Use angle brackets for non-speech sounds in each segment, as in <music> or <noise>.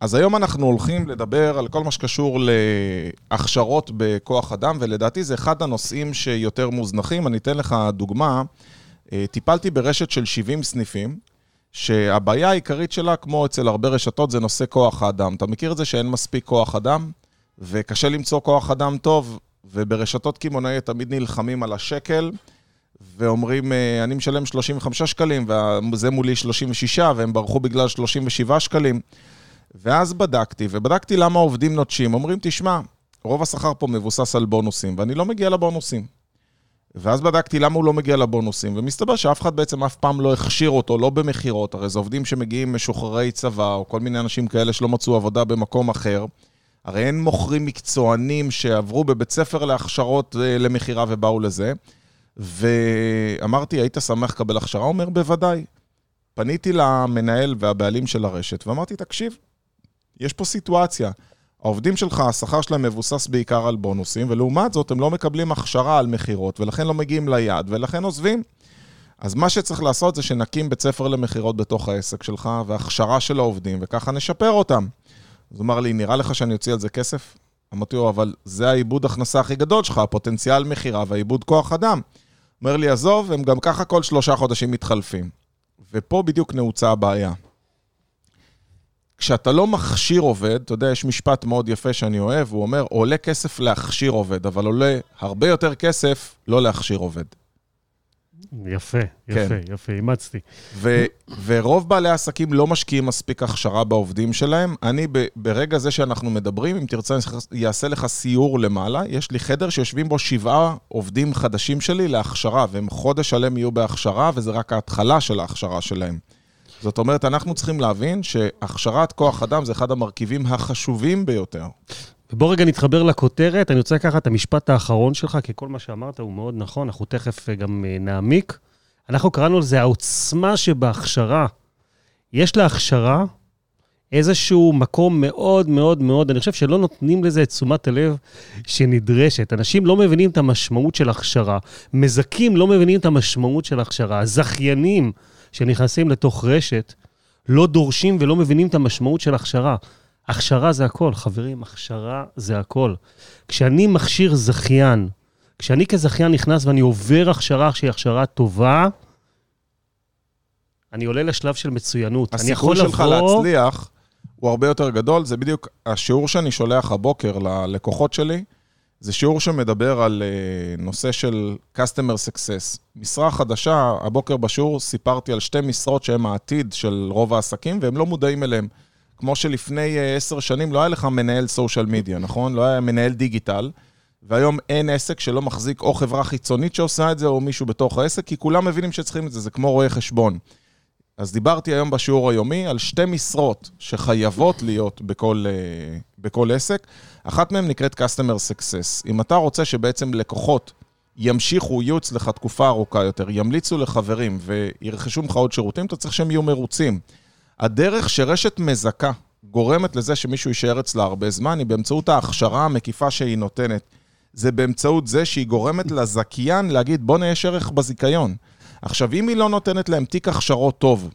אז היום אנחנו הולכים לדבר על כל מה שקשור להכשרות בכוח אדם, ולדעתי זה אחד הנושאים שיותר מוזנחים. אני אתן לך דוגמה. אה, טיפלתי ברשת של 70 סניפים, שהבעיה העיקרית שלה, כמו אצל הרבה רשתות, זה נושא כוח האדם. אתה מכיר את זה שאין מספיק כוח אדם, וקשה למצוא כוח אדם טוב, וברשתות קמעונאי תמיד נלחמים על השקל, ואומרים, אה, אני משלם 35 שקלים, וזה מולי 36, והם ברחו בגלל 37 שקלים. ואז בדקתי, ובדקתי למה עובדים נוטשים. אומרים, תשמע, רוב השכר פה מבוסס על בונוסים, ואני לא מגיע לבונוסים. ואז בדקתי למה הוא לא מגיע לבונוסים, ומסתבר שאף אחד בעצם אף פעם לא הכשיר אותו, לא במכירות, הרי זה עובדים שמגיעים משוחררי צבא, או כל מיני אנשים כאלה שלא מצאו עבודה במקום אחר. הרי אין מוכרים מקצוענים שעברו בבית ספר להכשרות אה, למכירה ובאו לזה. ואמרתי, היית שמח לקבל הכשרה? הוא אומר, בוודאי. פניתי למנהל והבעלים של הרשת ואמרתי, תקשיב, יש פה סיטואציה. העובדים שלך, השכר שלהם מבוסס בעיקר על בונוסים, ולעומת זאת הם לא מקבלים הכשרה על מכירות, ולכן לא מגיעים ליעד, ולכן עוזבים. אז מה שצריך לעשות זה שנקים בית ספר למכירות בתוך העסק שלך, והכשרה של העובדים, וככה נשפר אותם. אז הוא אמר לי, נראה לך שאני אוציא על זה כסף? אמרתי לו, אבל זה העיבוד הכנסה הכי גדול שלך, הפוטנציאל מכירה והעיבוד כוח אדם. אומר לי, עזוב, הם גם ככה כל שלושה חודשים מתחלפים. ופה בדיוק נעוצה הבעיה. כשאתה לא מכשיר עובד, אתה יודע, יש משפט מאוד יפה שאני אוהב, הוא אומר, עולה כסף להכשיר עובד, אבל עולה הרבה יותר כסף לא להכשיר עובד. יפה, יפה, כן. יפה, אימצתי. ו- ורוב בעלי העסקים לא משקיעים מספיק הכשרה בעובדים שלהם. אני, ב- ברגע זה שאנחנו מדברים, אם תרצה, אני אעשה לך סיור למעלה. יש לי חדר שיושבים בו שבעה עובדים חדשים שלי להכשרה, והם חודש שלם יהיו בהכשרה, וזה רק ההתחלה של ההכשרה שלהם. זאת אומרת, אנחנו צריכים להבין שהכשרת כוח אדם זה אחד המרכיבים החשובים ביותר. ובוא רגע נתחבר לכותרת, אני רוצה לקחת את המשפט האחרון שלך, כי כל מה שאמרת הוא מאוד נכון, אנחנו תכף אה, גם אה, נעמיק. אנחנו קראנו לזה העוצמה שבהכשרה. יש להכשרה איזשהו מקום מאוד מאוד מאוד, אני חושב שלא נותנים לזה את תשומת הלב שנדרשת. אנשים לא מבינים את המשמעות של הכשרה. מזכים לא מבינים את המשמעות של הכשרה. הזכיינים שנכנסים לתוך רשת לא דורשים ולא מבינים את המשמעות של הכשרה. הכשרה זה הכל, חברים, הכשרה זה הכל. כשאני מכשיר זכיין, כשאני כזכיין נכנס ואני עובר הכשרה שהיא הכשרה טובה, אני עולה לשלב של מצוינות. הסיכוי שלך לבוא... להצליח הוא הרבה יותר גדול. זה בדיוק השיעור שאני שולח הבוקר ללקוחות שלי, זה שיעור שמדבר על uh, נושא של Customer Success. משרה חדשה, הבוקר בשיעור סיפרתי על שתי משרות שהן העתיד של רוב העסקים, והם לא מודעים אליהם. כמו שלפני uh, עשר שנים לא היה לך מנהל סושיאל מדיה, נכון? לא היה מנהל דיגיטל, והיום אין עסק שלא מחזיק או חברה חיצונית שעושה את זה, או מישהו בתוך העסק, כי כולם מבינים שצריכים את זה, זה כמו רואה חשבון. אז דיברתי היום בשיעור היומי על שתי משרות שחייבות להיות בכל, uh, בכל עסק. אחת מהן נקראת Customer Success. אם אתה רוצה שבעצם לקוחות ימשיכו, יהיו אצלך תקופה ארוכה יותר, ימליצו לחברים וירכשו ממך עוד שירותים, אתה צריך שהם יהיו מרוצים. הדרך שרשת מזכה גורמת לזה שמישהו יישאר אצלה הרבה זמן, היא באמצעות ההכשרה המקיפה שהיא נותנת. זה באמצעות זה שהיא גורמת לזכיין להגיד, בוא יש ערך בזיכיון. עכשיו, אם היא לא נותנת להם תיק הכשרות טוב,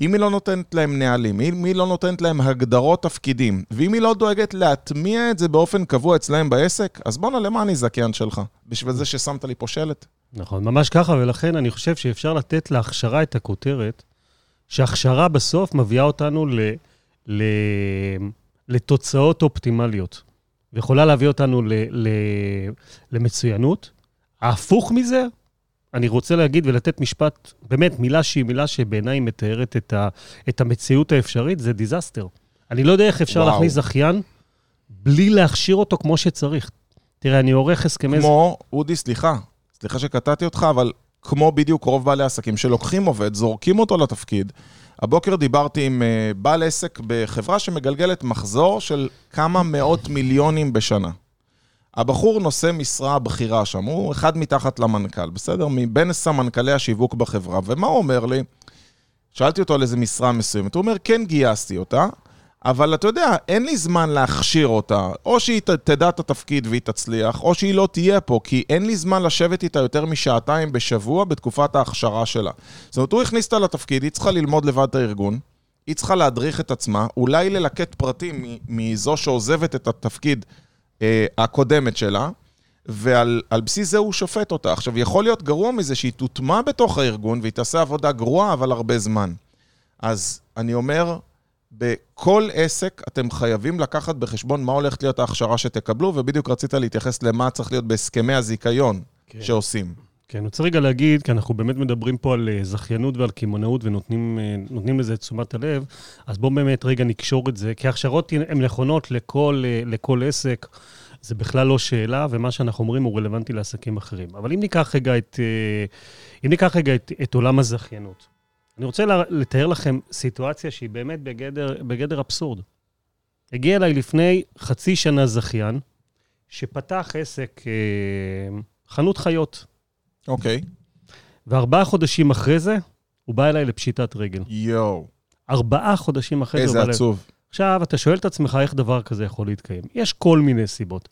אם היא לא נותנת להם נהלים, אם היא לא נותנת להם הגדרות תפקידים, ואם היא לא דואגת להטמיע את זה באופן קבוע אצלהם בעסק, אז בואנה, למה אני זכיין שלך? בשביל זה ששמת לי פה שלט? נכון, ממש ככה, ולכן אני חושב שאפשר לתת להכשרה את הכותרת, שהכשרה בסוף מביאה אותנו ל, ל, לתוצאות אופטימליות, ויכולה להביא אותנו ל, ל, למצוינות. ההפוך מזה, אני רוצה להגיד ולתת משפט, באמת, מילה שהיא מילה שבעיניי מתארת את, ה, את המציאות האפשרית, זה דיזסטר. אני לא יודע איך אפשר וואו. להכניס זכיין בלי להכשיר אותו כמו שצריך. תראה, אני עורך הסכמי... כמו, אודי, סליחה, סליחה שקטעתי אותך, אבל כמו בדיוק רוב בעלי עסקים שלוקחים עובד, זורקים אותו לתפקיד. הבוקר דיברתי עם uh, בעל עסק בחברה שמגלגלת מחזור של כמה מאות מיליונים בשנה. הבחור נושא משרה בכירה שם, הוא אחד מתחת למנכ"ל, בסדר? מבין סמנכ"לי השיווק בחברה. ומה הוא אומר לי? שאלתי אותו על איזה משרה מסוימת. הוא אומר, כן גייסתי אותה, אבל אתה יודע, אין לי זמן להכשיר אותה. או שהיא תדע את התפקיד והיא תצליח, או שהיא לא תהיה פה, כי אין לי זמן לשבת איתה יותר משעתיים בשבוע בתקופת ההכשרה שלה. זאת אומרת, הוא הכניס אותה לתפקיד, היא צריכה ללמוד לבד את הארגון, היא צריכה להדריך את עצמה, אולי ללקט פרטים מזו שעוזבת את התפקיד הקודמת שלה, ועל בסיס זה הוא שופט אותה. עכשיו, יכול להיות גרוע מזה שהיא תוטמע בתוך הארגון והיא תעשה עבודה גרועה, אבל הרבה זמן. אז אני אומר, בכל עסק אתם חייבים לקחת בחשבון מה הולכת להיות ההכשרה שתקבלו, ובדיוק רצית להתייחס למה צריך להיות בהסכמי הזיכיון כן. שעושים. כן, אני רוצה רגע להגיד, כי אנחנו באמת מדברים פה על אה, זכיינות ועל קמעונאות ונותנים אה, לזה את תשומת הלב, אז בואו באמת רגע נקשור את זה, כי ההכשרות הן נכונות לכל, אה, לכל עסק, זה בכלל לא שאלה, ומה שאנחנו אומרים הוא רלוונטי לעסקים אחרים. אבל אם ניקח רגע את, אם ניקח רגע את, את עולם הזכיינות, אני רוצה לתאר לכם סיטואציה שהיא באמת בגדר, בגדר אבסורד. הגיע אליי לפני חצי שנה זכיין, שפתח עסק, חנות חיות. אוקיי. וארבעה חודשים אחרי זה, הוא בא אליי לפשיטת רגל. יואו. ארבעה חודשים אחרי זה הוא בא אליי. איזה עצוב. עכשיו, אתה שואל את עצמך איך דבר כזה יכול להתקיים. יש כל מיני סיבות.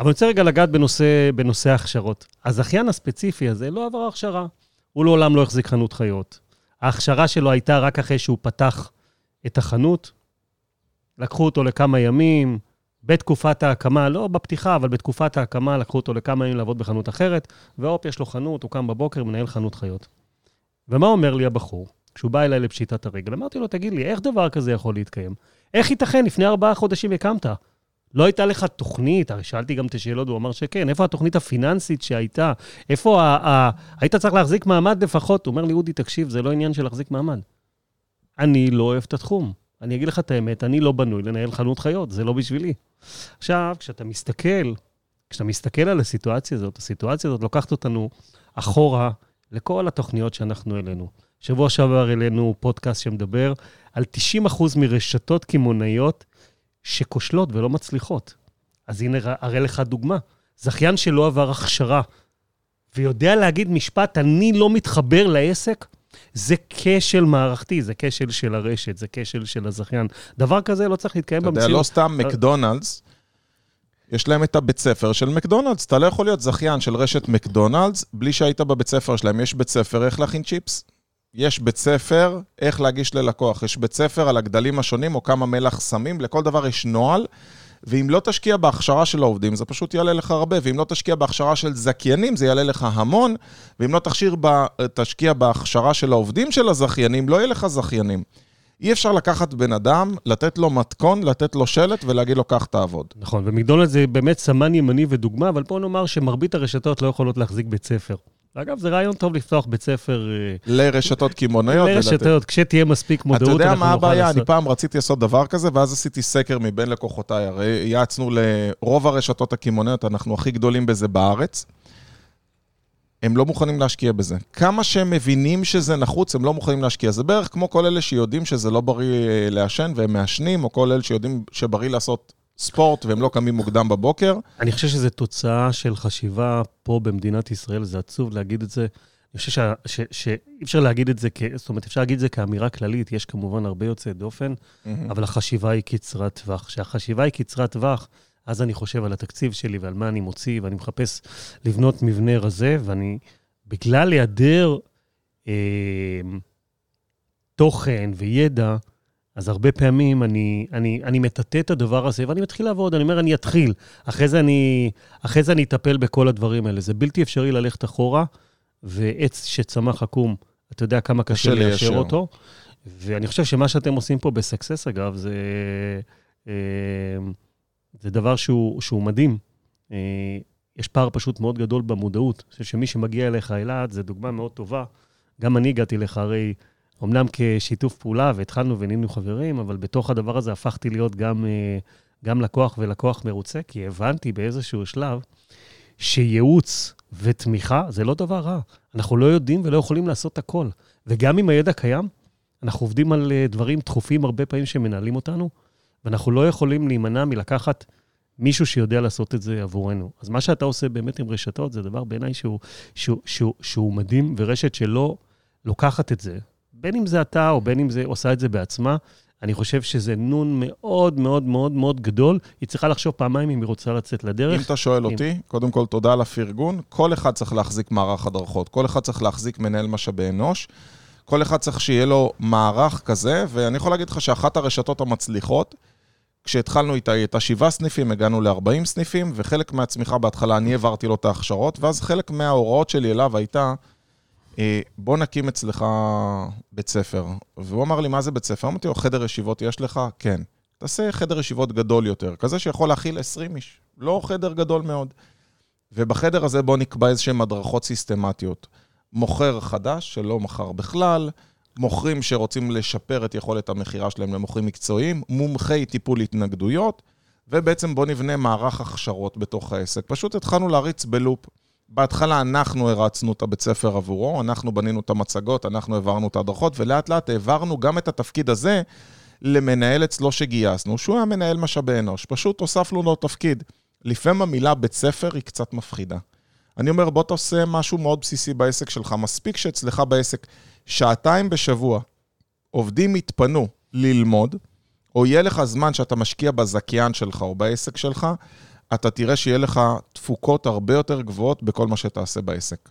אבל אני רוצה רגע לגעת בנושא, בנושא ההכשרות. הזכיין הספציפי הזה לא עבר הכשרה. הוא לעולם לא החזיק חנות חיות. ההכשרה שלו הייתה רק אחרי שהוא פתח את החנות. לקחו אותו לכמה ימים, בתקופת ההקמה, לא בפתיחה, אבל בתקופת ההקמה לקחו אותו לכמה ימים לעבוד בחנות אחרת, והופ, יש לו חנות, הוא קם בבוקר, מנהל חנות חיות. ומה אומר לי הבחור? כשהוא בא אליי לפשיטת הרגל, אמרתי לו, תגיד לי, איך דבר כזה יכול להתקיים? איך ייתכן, לפני ארבעה חודשים הקמת? לא הייתה לך תוכנית, הרי שאלתי גם את השאלות, הוא אמר שכן, איפה התוכנית הפיננסית שהייתה? איפה ה... ה... היית צריך להחזיק מעמד לפחות? הוא אומר לי, אודי, תקשיב, זה לא עניין של להחזיק מעמד. אני לא אוהב את התחום. אני אגיד לך את האמת, אני לא בנוי לנהל חנות חיות, זה לא בשבילי. עכשיו, כשאתה מסתכל, כשאתה מסתכל על הסיטואציה הזאת, הסיטואציה הזאת לוקחת אותנו אחורה לכל התוכניות שאנחנו העלינו. שבוע שעבר העלינו פודקאסט שמדבר על 90% מרשתות קמעונאיות שכושלות ולא מצליחות. אז הנה, אראה לך דוגמה. זכיין שלא עבר הכשרה ויודע להגיד משפט, אני לא מתחבר לעסק, זה כשל מערכתי, זה כשל של הרשת, זה כשל של הזכיין. דבר כזה לא צריך להתקיים במציאות. אתה יודע, לא סתם מקדונלדס, יש להם את הבית ספר של מקדונלדס. אתה לא יכול להיות זכיין של רשת מקדונלדס בלי שהיית בבית ספר שלהם. יש בית ספר איך להכין צ'יפס, יש בית ספר איך להגיש ללקוח, יש בית ספר על הגדלים השונים או כמה מלח שמים, לכל דבר יש נוהל. ואם לא תשקיע בהכשרה של העובדים, זה פשוט יעלה לך הרבה, ואם לא תשקיע בהכשרה של זכיינים, זה יעלה לך המון, ואם לא תכשיר ב, תשקיע בהכשרה של העובדים של הזכיינים, לא יהיה לך זכיינים. אי אפשר לקחת בן אדם, לתת לו מתכון, לתת לו שלט ולהגיד לו, קח תעבוד. נכון, ומקדונלדס זה באמת סמן ימני ודוגמה, אבל בוא נאמר שמרבית הרשתות לא יכולות להחזיק בית ספר. אגב, זה רעיון טוב לפתוח בית ספר... אה, לרשתות קמעוניות. לרשתות, כשתהיה מספיק מודעות, אנחנו נוכל לעשות... אתה יודע מה הבעיה? אני פעם רציתי לעשות דבר כזה, ואז עשיתי סקר מבין לקוחותיי. הרי יעצנו לרוב הרשתות הקמעוניות, אנחנו הכי גדולים בזה בארץ. הם לא מוכנים להשקיע בזה. כמה שהם מבינים שזה נחוץ, הם לא מוכנים להשקיע. זה בערך כמו כל אלה שיודעים שזה לא בריא אה, לעשן והם מעשנים, או כל אלה שיודעים שבריא לעשות ספורט והם לא קמים מוקדם בבוקר. אני חושב שזו תוצאה של חשיבה פה במדינת ישראל, זה עצוב להגיד את זה. אני חושב שאי אפשר להגיד את זה, כ... זאת אומרת, אפשר להגיד את זה כאמירה כללית, יש כמובן הרבה יוצאי דופן, mm-hmm. אבל החשיבה היא קצרת טווח. כשהחשיבה היא קצרת טווח, אז אני חושב על התקציב שלי ועל מה אני מוציא, ואני מחפש לבנות מבנה רזה, ואני, בגלל היעדר אה, תוכן וידע, אז הרבה פעמים אני, אני, אני מטאטא את הדבר הזה, ואני מתחיל לעבוד, אני אומר, אני אתחיל. אחרי זה אני, אחרי זה אני אטפל בכל הדברים האלה. זה בלתי אפשרי ללכת אחורה, ועץ שצמח עקום, אתה יודע כמה קשה ליישר אותו. ואני חושב שמה שאתם עושים פה בסקסס, אגב, זה, אה, זה דבר שהוא, שהוא מדהים. אה, יש פער פשוט מאוד גדול במודעות. אני חושב שמי שמגיע אליך, אלעד, זו דוגמה מאוד טובה. גם אני הגעתי לך, הרי... אמנם כשיתוף פעולה, והתחלנו ונהיינו חברים, אבל בתוך הדבר הזה הפכתי להיות גם, אה, גם לקוח ולקוח מרוצה, כי הבנתי באיזשהו שלב שייעוץ ותמיכה זה לא דבר רע. אנחנו לא יודעים ולא יכולים לעשות הכל. וגם אם הידע קיים, אנחנו עובדים על אה, דברים דחופים הרבה פעמים שמנהלים אותנו, ואנחנו לא יכולים להימנע מלקחת מישהו שיודע לעשות את זה עבורנו. אז מה שאתה עושה באמת עם רשתות, זה דבר בעיניי שהוא, שהוא, שהוא, שהוא מדהים, ורשת שלא לוקחת את זה בין אם זה אתה או בין אם זה עושה את זה בעצמה, אני חושב שזה נון מאוד מאוד מאוד מאוד גדול. היא צריכה לחשוב פעמיים אם היא רוצה לצאת לדרך. אם אתה שואל אם... אותי, קודם כל תודה על הפרגון. כל אחד צריך להחזיק מערך הדרכות, כל אחד צריך להחזיק מנהל משאבי אנוש. כל אחד צריך שיהיה לו מערך כזה, ואני יכול להגיד לך שאחת הרשתות המצליחות, כשהתחלנו איתה, היא הייתה שבעה סניפים, הגענו ל-40 סניפים, וחלק מהצמיחה בהתחלה, אני העברתי לו את ההכשרות, ואז חלק מההוראות שלי אליו הייתה, בוא נקים אצלך בית ספר. והוא אמר לי, מה זה בית ספר? אמרתי לו, חדר ישיבות יש לך? כן. תעשה חדר ישיבות גדול יותר, כזה שיכול להכיל 20 איש, לא חדר גדול מאוד. ובחדר הזה בוא נקבע איזשהן הדרכות סיסטמטיות. מוכר חדש שלא מכר בכלל, מוכרים שרוצים לשפר את יכולת המכירה שלהם למוכרים מקצועיים, מומחי טיפול התנגדויות, ובעצם בוא נבנה מערך הכשרות בתוך העסק. פשוט התחלנו להריץ בלופ. בהתחלה אנחנו הרצנו את הבית ספר עבורו, אנחנו בנינו את המצגות, אנחנו העברנו את ההדרכות, ולאט לאט העברנו גם את התפקיד הזה למנהל אצלו שגייסנו, שהוא היה מנהל משאבי אנוש. פשוט הוספנו לו תפקיד. לפעמים המילה בית ספר היא קצת מפחידה. אני אומר, בוא תעשה משהו מאוד בסיסי בעסק שלך. מספיק שאצלך בעסק שעתיים בשבוע עובדים יתפנו ללמוד, או יהיה לך זמן שאתה משקיע בזכיין שלך או בעסק שלך, אתה תראה שיהיה לך תפוקות הרבה יותר גבוהות בכל מה שתעשה בעסק.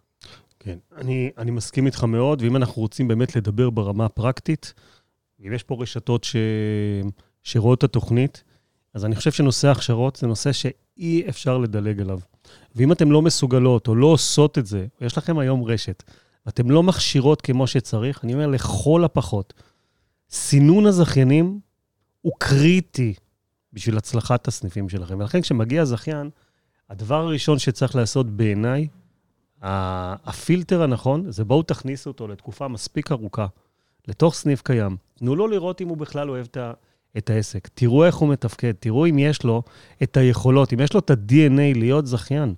כן, אני, אני מסכים איתך מאוד, ואם אנחנו רוצים באמת לדבר ברמה הפרקטית, אם יש פה רשתות ש... שרואות את התוכנית, אז אני חושב שנושא ההכשרות זה נושא שאי אפשר לדלג עליו. ואם אתם לא מסוגלות או לא עושות את זה, יש לכם היום רשת, ואתם לא מכשירות כמו שצריך, אני אומר לכל הפחות, סינון הזכיינים הוא קריטי בשביל הצלחת הסניפים שלכם. ולכן כשמגיע זכיין, הדבר הראשון שצריך לעשות בעיניי, הפילטר הנכון, זה בואו תכניסו אותו לתקופה מספיק ארוכה, לתוך סניף קיים. תנו לו לראות אם הוא בכלל אוהב את ה... את העסק. תראו איך הוא מתפקד, תראו אם יש לו את היכולות, אם יש לו את ה-DNA להיות זכיין.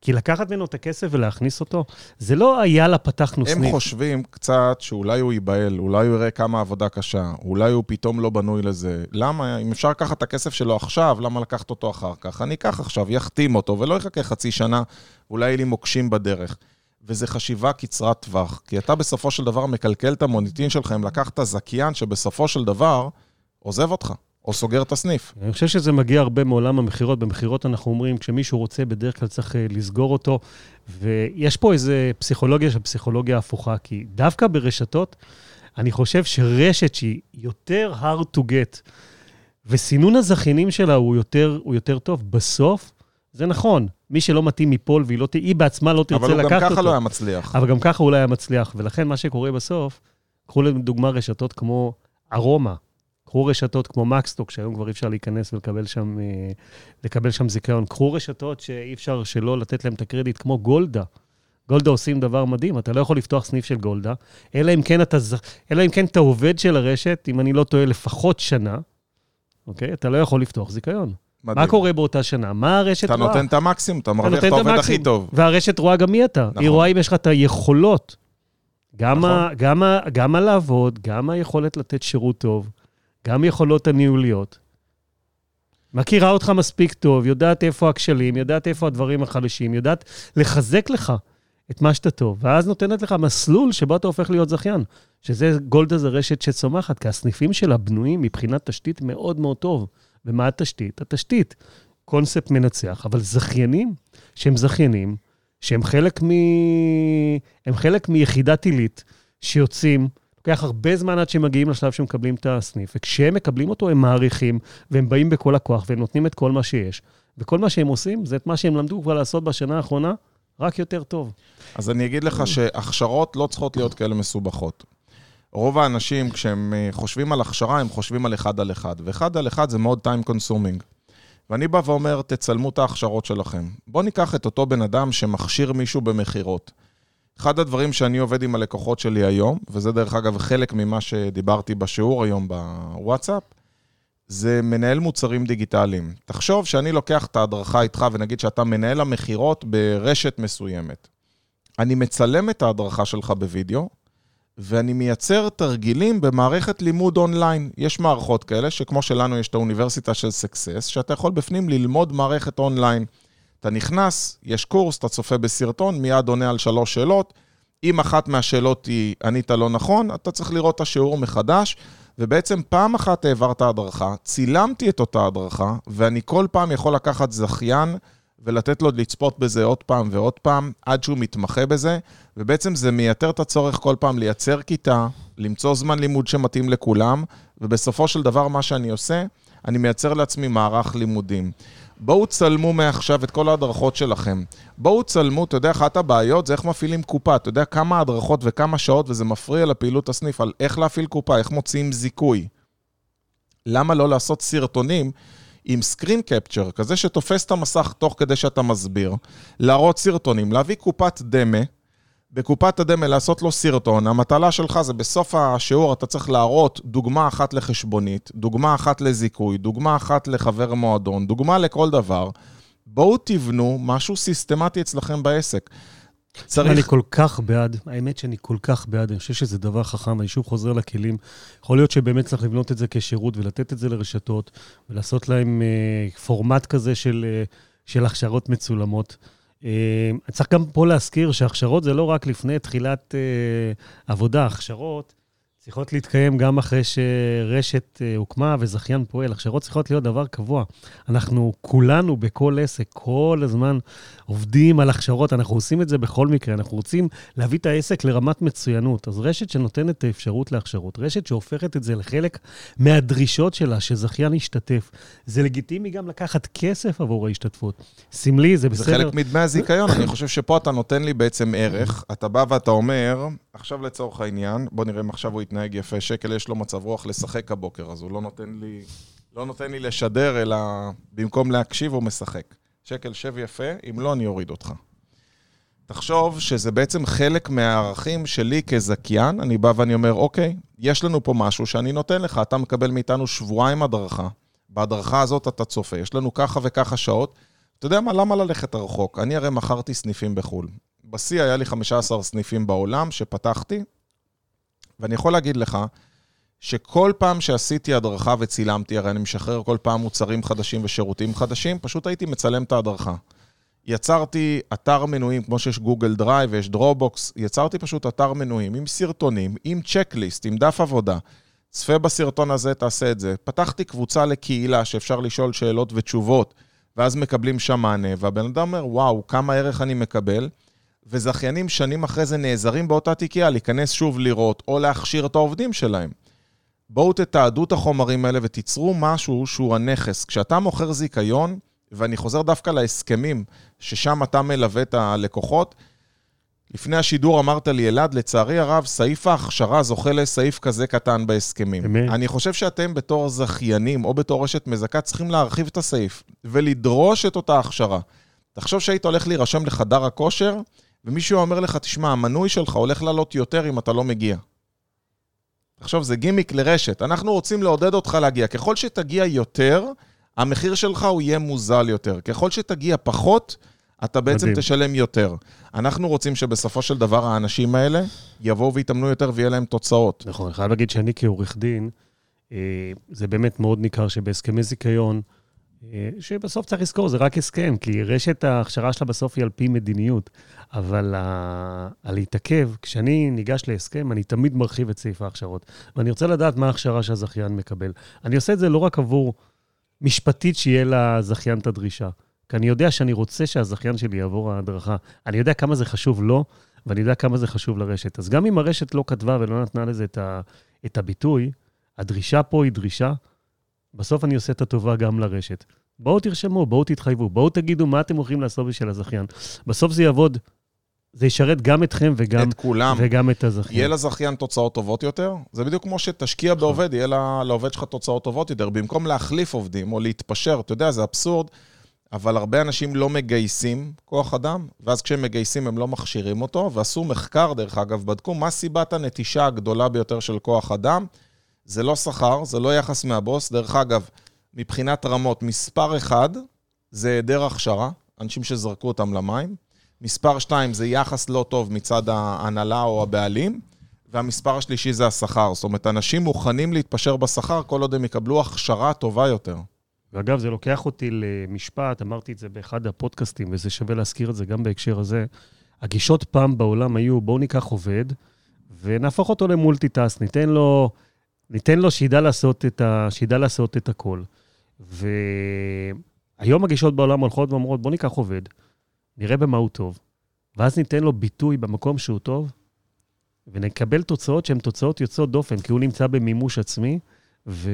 כי לקחת ממנו את הכסף ולהכניס אותו, זה לא היה לה פתחנו סניף. הם חושבים קצת שאולי הוא ייבהל, אולי הוא יראה כמה עבודה קשה, אולי הוא פתאום לא בנוי לזה. למה? אם אפשר לקחת את הכסף שלו עכשיו, למה לקחת אותו אחר כך? אני אקח עכשיו, יחתים אותו, ולא יחכה חצי שנה, אולי יהיו לי מוקשים בדרך. וזו חשיבה קצרת טווח. כי אתה בסופו של דבר מקלקל את המוניטין שלך אם לקחת זכיין שבסופו של דבר... עוזב אותך, או סוגר את הסניף. אני חושב שזה מגיע הרבה מעולם המכירות. במכירות אנחנו אומרים, כשמישהו רוצה, בדרך כלל צריך אה, לסגור אותו. ויש פה איזה פסיכולוגיה של פסיכולוגיה הפוכה, כי דווקא ברשתות, אני חושב שרשת שהיא יותר hard to get, וסינון הזכיינים שלה הוא יותר, הוא יותר טוב, בסוף, זה נכון. מי שלא מתאים מפול והיא לא, היא בעצמה לא תרצה לקחת אותו. אבל הוא גם ככה לא היה מצליח. אבל גם ככה הוא לא היה מצליח. ולכן מה שקורה בסוף, קחו לדוגמה רשתות כמו ארומה, קחו רשתות כמו מקסטוק, שהיום כבר אי אפשר להיכנס ולקבל שם, אה, לקבל שם זיכיון. קחו רשתות שאי אפשר שלא לתת להם את הקרדיט, כמו גולדה. גולדה עושים דבר מדהים, אתה לא יכול לפתוח סניף של גולדה, אלא אם כן אתה, אלא אם כן אתה עובד של הרשת, אם אני לא טועה, לפחות שנה, אוקיי? אתה לא יכול לפתוח זיכיון. מדהים. מה קורה באותה שנה? מה הרשת אתה רואה? אתה נותן את המקסימום, אתה מרוויח את העובד הכי טוב. והרשת רואה גם מי אתה. נכון. היא רואה אם יש לך את היכולות. גם, נכון. ה, גם, ה, גם הלעבוד, גם היכולת לתת שירות טוב, גם יכולות הניהוליות. מכירה אותך מספיק טוב, יודעת איפה הכשלים, יודעת איפה הדברים החלשים, יודעת לחזק לך את מה שאתה טוב, ואז נותנת לך מסלול שבו אתה הופך להיות זכיין. שזה, גולדה זה רשת שצומחת, כי הסניפים שלה בנויים מבחינת תשתית מאוד מאוד טוב. ומה התשתית? התשתית. קונספט מנצח, אבל זכיינים, שהם זכיינים, שהם חלק, מ... הם חלק מיחידת עילית, שיוצאים, לוקח הרבה זמן עד שהם מגיעים לשלב שהם מקבלים את הסניף, וכשהם מקבלים אותו הם מעריכים, והם באים בכל הכוח, והם נותנים את כל מה שיש. וכל מה שהם עושים זה את מה שהם למדו כבר לעשות בשנה האחרונה, רק יותר טוב. אז אני אגיד לך שהכשרות לא צריכות להיות כאלה מסובכות. רוב האנשים, כשהם אה, חושבים על הכשרה, הם חושבים על אחד על אחד, ואחד על אחד זה מאוד time consuming. ואני בא ואומר, תצלמו את ההכשרות שלכם. בואו ניקח את אותו בן אדם שמכשיר מישהו במכירות. אחד הדברים שאני עובד עם הלקוחות שלי היום, וזה דרך אגב חלק ממה שדיברתי בשיעור היום בוואטסאפ, זה מנהל מוצרים דיגיטליים. תחשוב שאני לוקח את ההדרכה איתך, ונגיד שאתה מנהל המכירות ברשת מסוימת. אני מצלם את ההדרכה שלך בווידאו, ואני מייצר תרגילים במערכת לימוד אונליין. יש מערכות כאלה, שכמו שלנו יש את האוניברסיטה של סקסס, שאתה יכול בפנים ללמוד מערכת אונליין. אתה נכנס, יש קורס, אתה צופה בסרטון, מיד עונה על שלוש שאלות. אם אחת מהשאלות היא ענית לא נכון, אתה צריך לראות את השיעור מחדש, ובעצם פעם אחת העברת הדרכה, צילמתי את אותה הדרכה, ואני כל פעם יכול לקחת זכיין ולתת לו לצפות בזה עוד פעם ועוד פעם, עד שהוא מתמחה בזה, ובעצם זה מייתר את הצורך כל פעם לייצר כיתה, למצוא זמן לימוד שמתאים לכולם, ובסופו של דבר מה שאני עושה, אני מייצר לעצמי מערך לימודים. בואו צלמו מעכשיו את כל ההדרכות שלכם. בואו צלמו, אתה יודע, אחת הבעיות זה איך מפעילים קופה. אתה יודע כמה הדרכות וכמה שעות, וזה מפריע לפעילות הסניף, על איך להפעיל קופה, איך מוציאים זיכוי. למה לא לעשות סרטונים עם סקרין קפצ'ר, כזה שתופס את המסך תוך כדי שאתה מסביר, להראות סרטונים, להביא קופת דמה, בקופת הדמה לעשות לו סרטון, המטלה שלך זה בסוף השיעור אתה צריך להראות דוגמה אחת לחשבונית, דוגמה אחת לזיכוי, דוגמה אחת לחבר מועדון, דוגמה לכל דבר. בואו תבנו משהו סיסטמטי אצלכם בעסק. צריך... אני כל כך בעד, האמת שאני כל כך בעד, אני חושב שזה דבר חכם, אני שוב חוזר לכלים. יכול להיות שבאמת צריך לבנות את זה כשירות ולתת את זה לרשתות, ולעשות להם אה, פורמט כזה של, אה, של הכשרות מצולמות. אה, צריך גם פה להזכיר שהכשרות זה לא רק לפני תחילת אה, עבודה, הכשרות צריכות להתקיים גם אחרי שרשת אה, הוקמה וזכיין פועל. הכשרות צריכות להיות דבר קבוע. אנחנו כולנו בכל עסק, כל הזמן עובדים על הכשרות, אנחנו עושים את זה בכל מקרה. אנחנו רוצים להביא את העסק לרמת מצוינות. אז רשת שנותנת את האפשרות להכשרות, רשת שהופכת את זה לחלק מהדרישות שלה, שזכיין ישתתף. זה לגיטימי גם לקחת כסף עבור ההשתתפות. סמלי, זה בסדר. זה חלק מדמי הזיכיון, אני חושב שפה אתה נותן לי בעצם ערך. אתה בא ואתה אומר, עכשיו לצורך העניין, בוא נראה אם עכשיו הוא יתנהג יפה. שקל יש לו מצב רוח לשחק הבוקר, אז הוא לא נותן לי, לא נותן לי לשדר, אלא במקום להקשיב הוא משחק. שקל, שב יפה, אם לא, אני אוריד אותך. תחשוב שזה בעצם חלק מהערכים שלי כזכיין, אני בא ואני אומר, אוקיי, יש לנו פה משהו שאני נותן לך, אתה מקבל מאיתנו שבועיים הדרכה, בהדרכה הזאת אתה צופה, יש לנו ככה וככה שעות. אתה יודע מה, למה ללכת רחוק? אני הרי מכרתי סניפים בחו"ל. בשיא היה לי 15 סניפים בעולם שפתחתי, ואני יכול להגיד לך שכל פעם שעשיתי הדרכה וצילמתי, הרי אני משחרר כל פעם מוצרים חדשים ושירותים חדשים, פשוט הייתי מצלם את ההדרכה. יצרתי אתר מנויים, כמו שיש גוגל דרייב ויש דרובוקס, יצרתי פשוט אתר מנויים עם סרטונים, עם checklist, עם דף עבודה. צפה בסרטון הזה, תעשה את זה. פתחתי קבוצה לקהילה שאפשר לשאול שאלות ותשובות, ואז מקבלים שם מענה, והבן אדם אומר, וואו, כמה ערך אני מקבל. וזכיינים שנים אחרי זה נעזרים באותה תיקייה להיכנס שוב לראות או להכשיר את העובדים שלהם. בואו תתעדו את החומרים האלה ותיצרו משהו שהוא הנכס. כשאתה מוכר זיכיון, ואני חוזר דווקא להסכמים, ששם אתה מלווה את הלקוחות, לפני השידור אמרת לי, אלעד, לצערי הרב, סעיף ההכשרה זוכה לסעיף כזה קטן בהסכמים. אמת. אני חושב שאתם בתור זכיינים או בתור רשת מזכה צריכים להרחיב את הסעיף ולדרוש את אותה הכשרה. תחשוב שהיית הולך להירשם לחדר הכושר, ומישהו אומר לך, תשמע, המנוי שלך הולך לעלות יותר אם אתה לא מגיע. תחשוב, זה גימיק לרשת. אנחנו רוצים לעודד אותך להגיע. ככל שתגיע יותר, המחיר שלך הוא יהיה מוזל יותר. ככל שתגיע פחות, אתה בעצם מדהים. תשלם יותר. אנחנו רוצים שבסופו של דבר האנשים האלה יבואו ויתאמנו יותר ויהיה להם תוצאות. נכון, אני חייב להגיד שאני כעורך דין, אה, זה באמת מאוד ניכר שבהסכמי זיכיון, שבסוף צריך לזכור, זה רק הסכם, כי רשת ההכשרה שלה בסוף היא על פי מדיניות. אבל על להתעכב, כשאני ניגש להסכם, אני תמיד מרחיב את סעיף ההכשרות. ואני רוצה לדעת מה ההכשרה שהזכיין מקבל. אני עושה את זה לא רק עבור משפטית שיהיה לזכיין את הדרישה, כי אני יודע שאני רוצה שהזכיין שלי יעבור ההדרכה. אני יודע כמה זה חשוב לו, ואני יודע כמה זה חשוב לרשת. אז גם אם הרשת לא כתבה ולא נתנה לזה את, ה, את הביטוי, הדרישה פה היא דרישה, בסוף אני עושה את הטובה גם לרשת. בואו תרשמו, בואו תתחייבו, בואו תגידו מה אתם הולכים לעשות בשביל הזכיין. בסוף זה יעבוד, זה ישרת גם אתכם וגם, את כולם. וגם את הזכיין. יהיה לזכיין תוצאות טובות יותר? זה בדיוק כמו שתשקיע נכון. בעובד, יהיה לעובד שלך תוצאות טובות יותר. במקום להחליף עובדים או להתפשר, אתה יודע, זה אבסורד, אבל הרבה אנשים לא מגייסים כוח אדם, ואז כשהם מגייסים הם לא מכשירים אותו, ועשו מחקר, דרך אגב, בדקו מה סיבת הנטישה הגדולה ביותר של כוח אדם. זה לא שכר, זה לא יחס מהבוס. דרך אגב, מבחינת רמות, מספר אחד זה היעדר הכשרה, אנשים שזרקו אותם למים. מספר שתיים זה יחס לא טוב מצד ההנהלה או הבעלים. והמספר השלישי זה השכר. זאת אומרת, אנשים מוכנים להתפשר בשכר כל עוד הם יקבלו הכשרה טובה יותר. ואגב, זה לוקח אותי למשפט, אמרתי את זה באחד הפודקאסטים, וזה שווה להזכיר את זה גם בהקשר הזה. הגישות פעם בעולם היו, בואו ניקח עובד ונהפוך אותו ל multitask, ניתן לו, ניתן לו שידע לעשות את, ה, שידע לעשות את הכל. היום הגישות בעולם הולכות ואומרות, בוא ניקח עובד, נראה במה הוא טוב, ואז ניתן לו ביטוי במקום שהוא טוב, ונקבל תוצאות שהן תוצאות יוצאות דופן, כי הוא נמצא במימוש עצמי, ו...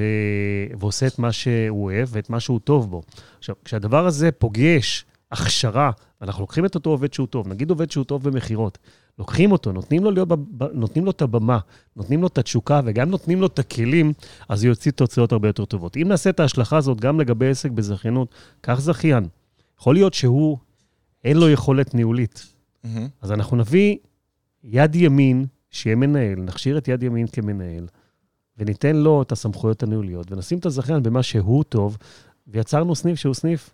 ועושה את מה שהוא אוהב ואת מה שהוא טוב בו. עכשיו, כשהדבר הזה פוגש הכשרה, אנחנו לוקחים את אותו עובד שהוא טוב, נגיד עובד שהוא טוב במכירות, לוקחים אותו, נותנים לו, להיות, נותנים לו את הבמה, נותנים לו את התשוקה וגם נותנים לו את הכלים, אז הוא יוציא תוצאות הרבה יותר טובות. אם נעשה את ההשלכה הזאת גם לגבי עסק בזכיינות, קח זכיין. יכול להיות שהוא, אין לו יכולת ניהולית. Mm-hmm. אז אנחנו נביא יד ימין, שיהיה מנהל, נכשיר את יד ימין כמנהל, וניתן לו את הסמכויות הניהוליות, ונשים את הזכיין במה שהוא טוב, ויצרנו סניף שהוא סניף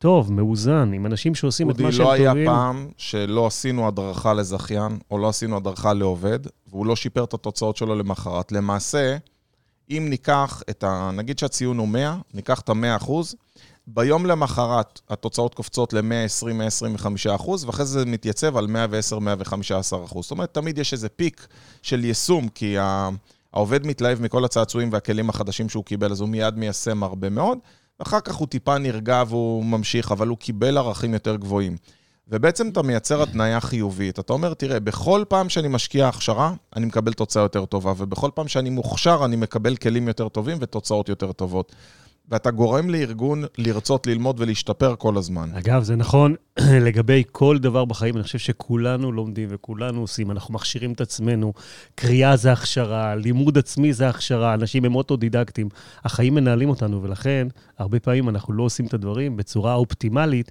טוב, מאוזן, עם אנשים שעושים את מה שהם טובים. אודי, לא היה פעם שלא עשינו הדרכה לזכיין, או לא עשינו הדרכה לעובד, והוא לא שיפר את התוצאות שלו למחרת. למעשה, אם ניקח את ה... נגיד שהציון הוא 100, ניקח את ה-100 אחוז, ביום למחרת התוצאות קופצות ל-120-125 אחוז, ואחרי זה זה מתייצב על 110-115 אחוז. זאת אומרת, תמיד יש איזה פיק של יישום, כי העובד מתלהב מכל הצעצועים והכלים החדשים שהוא קיבל, אז הוא מיד מיישם הרבה מאוד. אחר כך הוא טיפה נרגע והוא ממשיך, אבל הוא קיבל ערכים יותר גבוהים. ובעצם אתה מייצר התניה חיובית. אתה אומר, תראה, בכל פעם שאני משקיע הכשרה, אני מקבל תוצאה יותר טובה, ובכל פעם שאני מוכשר, אני מקבל כלים יותר טובים ותוצאות יותר טובות. ואתה גורם לארגון לרצות ללמוד ולהשתפר כל הזמן. אגב, זה נכון <clears throat> לגבי כל דבר בחיים, אני חושב שכולנו לומדים וכולנו עושים, אנחנו מכשירים את עצמנו, קריאה זה הכשרה, לימוד עצמי זה הכשרה, אנשים הם אוטודידקטים, החיים מנהלים אותנו, ולכן הרבה פעמים אנחנו לא עושים את הדברים בצורה אופטימלית.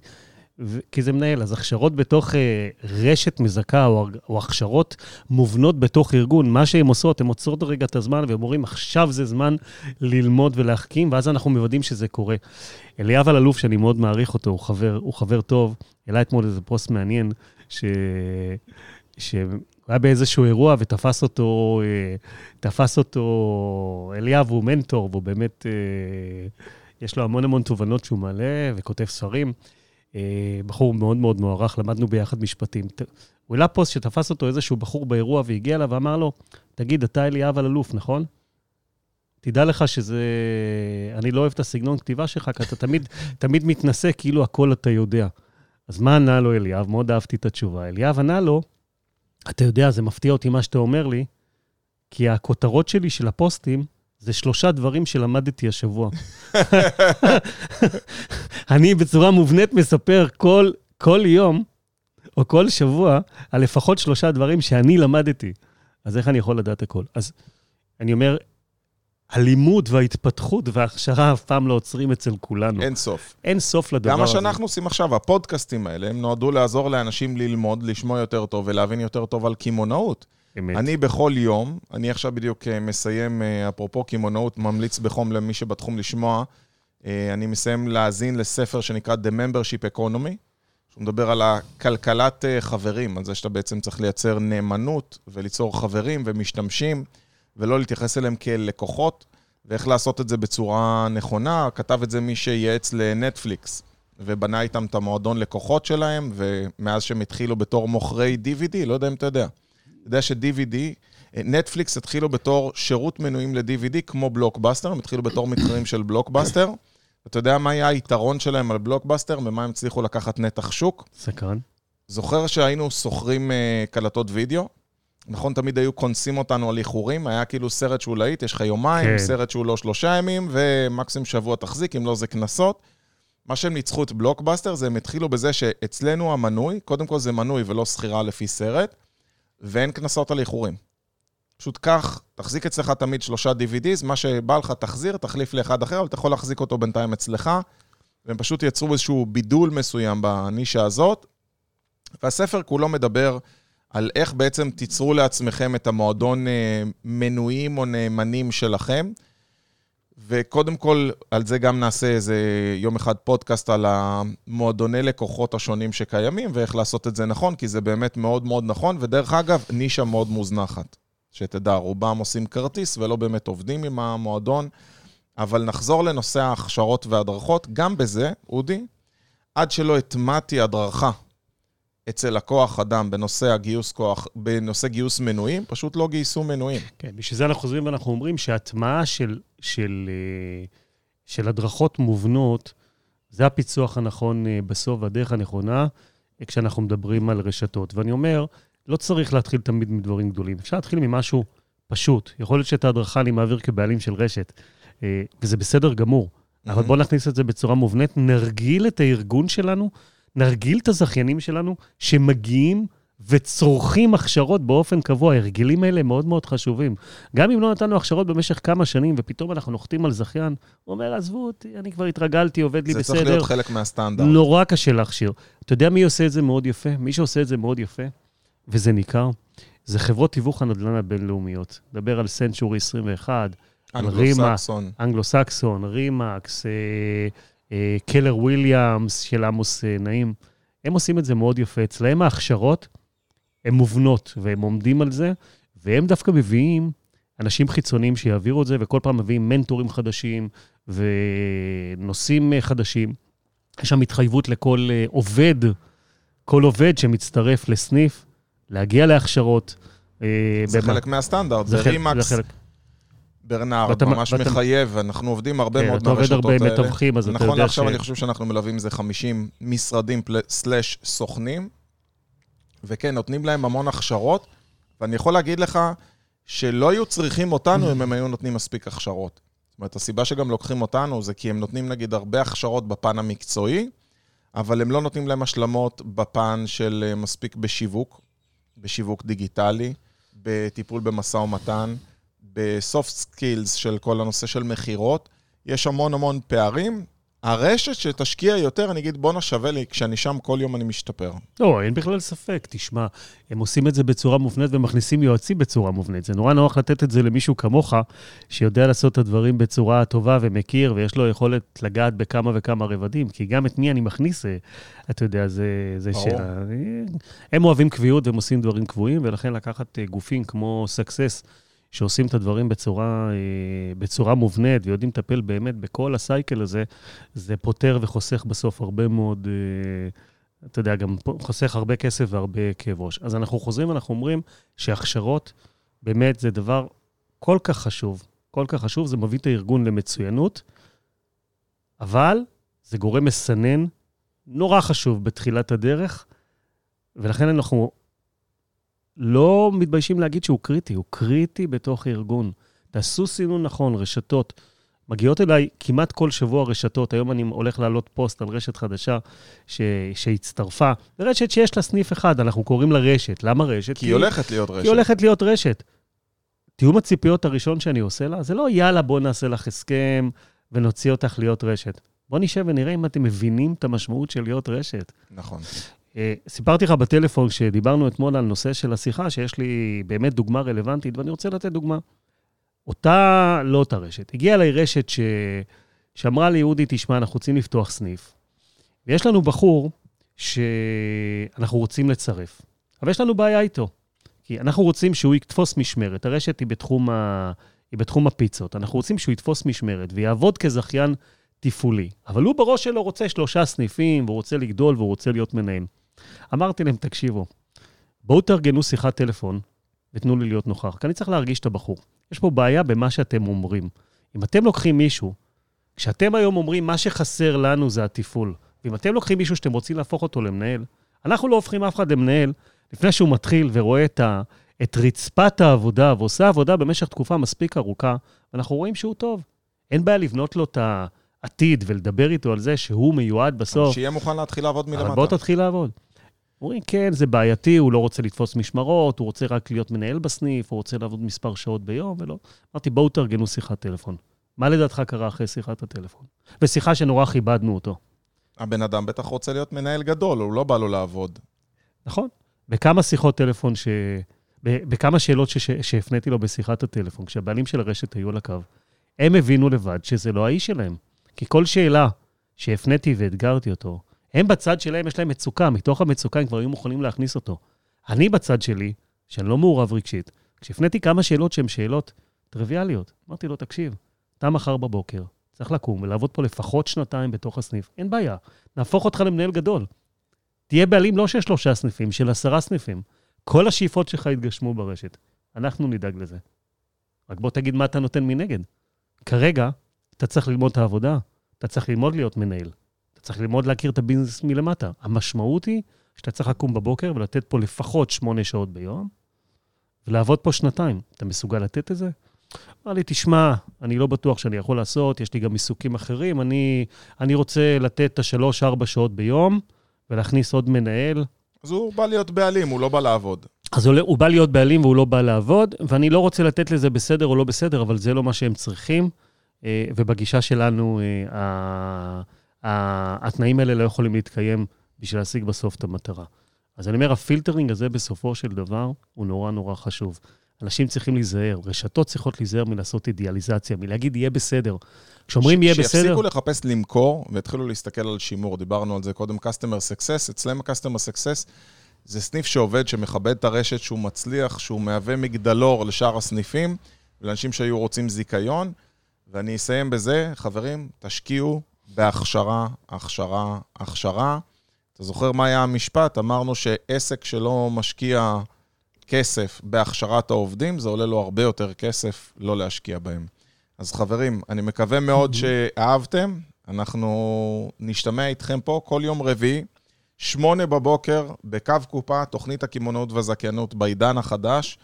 כי זה מנהל, אז הכשרות בתוך אה, רשת מזכה, או, או הכשרות מובנות בתוך ארגון, מה שהן עושות, הן עוצרות רגע את הזמן, והן אומרים, עכשיו זה זמן ללמוד ולהחכים, ואז אנחנו מוודאים שזה קורה. אליאב אלאלוף, שאני מאוד מעריך אותו, הוא חבר, הוא חבר טוב, העלה אתמול איזה פוסט מעניין, ש... ש... היה באיזשהו אירוע ותפס אותו, אה, תפס אותו, אליאב הוא מנטור, והוא באמת, אה, יש לו המון המון תובנות שהוא מעלה וכותב ספרים. אה, בחור מאוד מאוד מוערך, למדנו ביחד משפטים. הוא העלה פוסט שתפס אותו איזשהו בחור באירוע והגיע אליו ואמר לו, תגיד, אתה אליאב אלאלוף, נכון? תדע לך שזה... אני לא אוהב את הסגנון כתיבה שלך, כי אתה תמיד, <laughs> תמיד מתנשא כאילו הכל אתה יודע. אז מה ענה לו אליאב? מאוד אהבתי את התשובה. אליאב ענה לו, אתה יודע, זה מפתיע אותי מה שאתה אומר לי, כי הכותרות שלי של הפוסטים זה שלושה דברים שלמדתי השבוע. אני בצורה מובנית מספר כל, כל יום, או כל שבוע, על לפחות שלושה דברים שאני למדתי. אז איך אני יכול לדעת הכל? אז אני אומר, הלימוד וההתפתחות וההכשרה אף פעם לא עוצרים אצל כולנו. אין סוף. אין סוף לדבר הזה. גם מה שאנחנו עושים עכשיו, הפודקאסטים האלה, הם נועדו לעזור לאנשים ללמוד, לשמוע יותר טוב ולהבין יותר טוב על קמעונאות. אמת. אני בכל יום, אני עכשיו בדיוק אה, מסיים, אה, אפרופו קמעונאות, ממליץ בחום למי שבתחום לשמוע, אה, אני מסיים להאזין לספר שנקרא The Membership Economy, שהוא מדבר על הכלכלת חברים, על זה שאתה בעצם צריך לייצר נאמנות וליצור חברים ומשתמשים, ולא להתייחס אליהם כאל לקוחות, ואיך לעשות את זה בצורה נכונה. כתב את זה מי שייעץ לנטפליקס, ובנה איתם את המועדון לקוחות שלהם, ומאז שהם התחילו בתור מוכרי DVD, לא יודע אם אתה יודע. יודע ש-DVD, נטפליקס התחילו בתור שירות מנויים ל-DVD כמו בלוקבאסטר, הם התחילו בתור מתחרים של בלוקבאסטר. אתה יודע מה היה היתרון שלהם על בלוקבאסטר, ומה הם הצליחו לקחת נתח שוק? סקרן. זוכר שהיינו שוכרים uh, קלטות וידאו? נכון, תמיד היו קונסים אותנו על איחורים, היה כאילו סרט שהוא להיט, יש לך יומיים, כן. סרט שהוא לא שלושה ימים, ומקסימום שבוע תחזיק, אם לא זה קנסות. מה שהם ניצחו את בלוקבאסטר זה הם התחילו בזה שאצלנו המנוי, קודם כל זה מנוי ולא שכירה לפי סרט. ואין קנסות על איחורים. פשוט קח, תחזיק אצלך תמיד שלושה DVDs, מה שבא לך תחזיר, תחליף לאחד אחר, אבל אתה יכול להחזיק אותו בינתיים אצלך, והם פשוט יצרו איזשהו בידול מסוים בנישה הזאת. והספר כולו מדבר על איך בעצם תיצרו לעצמכם את המועדון אה, מנויים או נאמנים שלכם. וקודם כל, על זה גם נעשה איזה יום אחד פודקאסט על המועדוני לקוחות השונים שקיימים, ואיך לעשות את זה נכון, כי זה באמת מאוד מאוד נכון, ודרך אגב, נישה מאוד מוזנחת. שתדע, רובם עושים כרטיס ולא באמת עובדים עם המועדון. אבל נחזור לנושא ההכשרות וההדרכות, גם בזה, אודי, עד שלא הטמעתי הדרכה אצל הכוח אדם בנושא הגיוס כוח, בנושא גיוס מנויים, פשוט לא גייסו מנויים. כן, בשביל זה אנחנו חוזרים ואנחנו אומרים שהטמעה של, של, אה, של הדרכות מובנות זה הפיצוח הנכון אה, בסוף, הדרך הנכונה, כשאנחנו מדברים על רשתות. ואני אומר, לא צריך להתחיל תמיד מדברים גדולים. אפשר להתחיל ממשהו פשוט. יכול להיות שאת ההדרכה אני מעביר כבעלים של רשת, אה, וזה בסדר גמור. אבל בואו נכניס את זה בצורה מובנית, נרגיל את הארגון שלנו, נרגיל את הזכיינים שלנו שמגיעים וצורכים הכשרות באופן קבוע. ההרגלים האלה מאוד מאוד חשובים. גם אם לא נתנו הכשרות במשך כמה שנים, ופתאום אנחנו נוחתים על זכיין, הוא אומר, עזבו אותי, אני כבר התרגלתי, עובד לי זה בסדר. צריך להיות חלק מהסטנדרט. נורא קשה להכשיר. אתה יודע מי עושה את זה מאוד יפה? מי שעושה את זה מאוד יפה, וזה ניכר, זה חברות תיווך הנדל"ן הבינלאומיות. דבר על סנצ'ורי 21, על רימה, אנגלו-סקסון. אנגלו-סקסון, רימקס, אה, קלר וויליאמס של עמוס אה, נעים. הם עושים את זה מאוד יפה. אצלהם ההכשרות הן מובנות, והם עומדים על זה, והם דווקא מביאים אנשים חיצוניים שיעבירו את זה, וכל פעם מביאים מנטורים חדשים ונושאים אה, חדשים. יש שם התחייבות לכל אה, עובד, כל עובד שמצטרף לסניף, להגיע להכשרות. אה, זה במה- חלק מהסטנדרט, זה זה חלק- רימקס, זה חלק. ואתה- ממש ואתה- מחייב, אנחנו עובדים הרבה כן, מאוד אתה עובד מהרשתות הרבה עם האלה. מתווכים, אז אתה נכון יודע לעכשיו ש- אני חושב שאנחנו מלווים איזה 50 משרדים פל- סלאש סוכנים, וכן, נותנים להם המון הכשרות, ואני יכול להגיד לך שלא היו צריכים אותנו אם הם היו נותנים מספיק הכשרות. זאת אומרת, הסיבה שגם לוקחים אותנו זה כי הם נותנים נגיד הרבה הכשרות בפן המקצועי, אבל הם לא נותנים להם השלמות בפן של אה, מספיק בשיווק, בשיווק דיגיטלי, בטיפול במשא ומתן, ב soft skills של כל הנושא של מכירות. יש המון המון פערים. הרשת שתשקיע יותר, אני אגיד, בואנה שווה לי, כשאני שם כל יום אני משתפר. לא, אין בכלל ספק. תשמע, הם עושים את זה בצורה מובנית ומכניסים יועצים בצורה מובנית. זה נורא נוח לתת את זה למישהו כמוך, שיודע לעשות את הדברים בצורה טובה ומכיר, ויש לו יכולת לגעת בכמה וכמה רבדים, כי גם את מי אני מכניס, אה, אתה יודע, זה, זה. שאלה. הם אוהבים קביעות והם עושים דברים קבועים, ולכן לקחת אה, גופים כמו סקסס, שעושים את הדברים בצורה, אה, בצורה מובנית ויודעים לטפל באמת בכל הסייקל הזה, זה פותר וחוסך בסוף הרבה מאוד, אה, אתה יודע, גם חוסך הרבה כסף והרבה כאב ראש. אז אנחנו חוזרים ואנחנו אומרים שהכשרות באמת זה דבר כל כך חשוב, כל כך חשוב, זה מביא את הארגון למצוינות, אבל זה גורם מסנן נורא חשוב בתחילת הדרך, ולכן אנחנו לא מתביישים להגיד שהוא קריטי, הוא קריטי בתוך הארגון. תעשו סינון נכון, רשתות. מגיעות אליי כמעט כל שבוע רשתות. היום אני הולך להעלות פוסט על רשת חדשה ש... שהצטרפה. זו רשת שיש לה סניף אחד, אנחנו קוראים לה רשת. למה רשת? כי היא הולכת להיות כי רשת. היא הולכת להיות רשת. תיאום הציפיות הראשון שאני עושה לה, זה לא יאללה, בוא נעשה לך הסכם ונוציא אותך להיות רשת. בוא נשב ונראה אם אתם מבינים את המשמעות של להיות רשת. נכון. אה, סיפרתי לך בטלפון, כשדיברנו אתמול על נושא של השיחה, שיש לי באמת דוגמה רלוונטית, ואני רוצה לתת דוגמה. אותה, לא אותה רשת, הגיעה אליי רשת ש... שאמרה לי, אודי, תשמע, אנחנו רוצים לפתוח סניף. ויש לנו בחור שאנחנו רוצים לצרף, אבל יש לנו בעיה איתו. כי אנחנו רוצים שהוא יתפוס משמרת. הרשת היא בתחום, ה... היא בתחום הפיצות. אנחנו רוצים שהוא יתפוס משמרת ויעבוד כזכיין תפעולי. אבל הוא בראש שלו רוצה שלושה סניפים, והוא רוצה לגדול והוא רוצה להיות מנהל. אמרתי להם, תקשיבו, בואו תארגנו שיחת טלפון ותנו לי להיות נוכח, כי אני צריך להרגיש את הבחור. יש פה בעיה במה שאתם אומרים. אם אתם לוקחים מישהו, כשאתם היום אומרים, מה שחסר לנו זה התפעול, ואם אתם לוקחים מישהו שאתם רוצים להפוך אותו למנהל, אנחנו לא הופכים אף אחד למנהל לפני שהוא מתחיל ורואה את, ה, את רצפת העבודה ועושה עבודה במשך תקופה מספיק ארוכה, ואנחנו רואים שהוא טוב. אין בעיה לבנות לו את העתיד ולדבר איתו על זה שהוא מיועד בסוף. שיהיה מוכן להתחיל לעבוד אבל מלמטה. בוא תתחיל לעבוד. אומרים, כן, זה בעייתי, הוא לא רוצה לתפוס משמרות, הוא רוצה רק להיות מנהל בסניף, הוא רוצה לעבוד מספר שעות ביום, ולא. אמרתי, בואו תארגנו שיחת טלפון. מה לדעתך קרה אחרי שיחת הטלפון? בשיחה שנורא כיבדנו אותו. הבן אדם בטח רוצה להיות מנהל גדול, הוא לא בא לו לעבוד. נכון. בכמה שיחות טלפון ש... בכמה שאלות ש... שהפניתי לו בשיחת הטלפון, כשהבעלים של הרשת היו על הקו, הם הבינו לבד שזה לא האיש שלהם. כי כל שאלה שהפניתי ואתגרתי אותו, הם בצד שלהם, יש להם מצוקה, מתוך המצוקה הם כבר היו מוכנים להכניס אותו. אני בצד שלי, שאני לא מעורב רגשית, כשהפניתי כמה שאלות שהן שאלות טריוויאליות, אמרתי לו, תקשיב, אתה מחר בבוקר צריך לקום ולעבוד פה לפחות שנתיים בתוך הסניף, אין בעיה, נהפוך אותך למנהל גדול. תהיה בעלים לא של שלושה סניפים, של עשרה סניפים. כל השאיפות שלך יתגשמו ברשת. אנחנו נדאג לזה. רק בוא תגיד מה אתה נותן מנגד. כרגע, אתה צריך ללמוד את העבודה, אתה צריך ללמוד להיות מנהל. אתה צריך ללמוד להכיר את הביזנס מלמטה. המשמעות היא שאתה צריך לקום בבוקר ולתת פה לפחות שמונה שעות ביום, ולעבוד פה שנתיים. אתה מסוגל לתת את זה? אמר לי, תשמע, אני לא בטוח שאני יכול לעשות, יש לי גם עיסוקים אחרים, אני, אני רוצה לתת את השלוש-ארבע שעות ביום ולהכניס עוד מנהל. אז הוא בא להיות בעלים, הוא לא בא לעבוד. אז הוא, הוא בא להיות בעלים והוא לא בא לעבוד, ואני לא רוצה לתת לזה בסדר או לא בסדר, אבל זה לא מה שהם צריכים. אה, ובגישה שלנו, אה, התנאים האלה לא יכולים להתקיים בשביל להשיג בסוף את המטרה. אז אני אומר, הפילטרינג הזה בסופו של דבר הוא נורא נורא חשוב. אנשים צריכים להיזהר, רשתות צריכות להיזהר מלעשות אידיאליזציה, מלהגיד יהיה בסדר. כשאומרים יהיה בסדר... שיפסיקו לחפש למכור ויתחילו להסתכל על שימור. דיברנו על זה קודם, Customer Success. אצלם ה-Customer Success זה סניף שעובד, שמכבד את הרשת, שהוא מצליח, שהוא מהווה מגדלור לשאר הסניפים, לאנשים שהיו רוצים זיכיון. ואני אסיים בזה, חברים, תשקיעו בהכשרה, הכשרה, הכשרה. אתה זוכר מה היה המשפט? אמרנו שעסק שלא משקיע כסף בהכשרת העובדים, זה עולה לו הרבה יותר כסף לא להשקיע בהם. אז חברים, אני מקווה מאוד שאהבתם. אנחנו נשתמע איתכם פה כל יום רביעי, שמונה בבוקר, בקו קופה, תוכנית הקמעונאות והזכיינות בעידן החדש.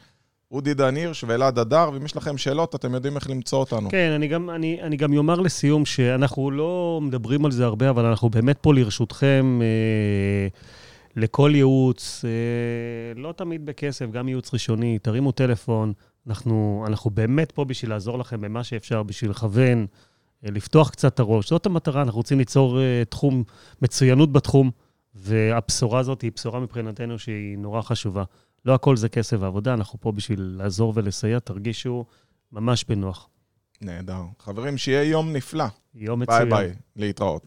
אודי דן הירש ואלעד הדר, ואם יש לכם שאלות, אתם יודעים איך למצוא אותנו. כן, אני גם, אני, אני גם יאמר לסיום שאנחנו לא מדברים על זה הרבה, אבל אנחנו באמת פה לרשותכם אה, לכל ייעוץ, אה, לא תמיד בכסף, גם ייעוץ ראשוני, תרימו טלפון. אנחנו, אנחנו באמת פה בשביל לעזור לכם במה שאפשר, בשביל לכוון, אה, לפתוח קצת את הראש. זאת המטרה, אנחנו רוצים ליצור אה, תחום, מצוינות בתחום, והבשורה הזאת היא בשורה מבחינתנו שהיא נורא חשובה. לא הכל זה כסף ועבודה, אנחנו פה בשביל לעזור ולסייע, תרגישו ממש בנוח. נהדר. חברים, שיהיה יום נפלא. יום מצוין. ביי ביי, להתראות.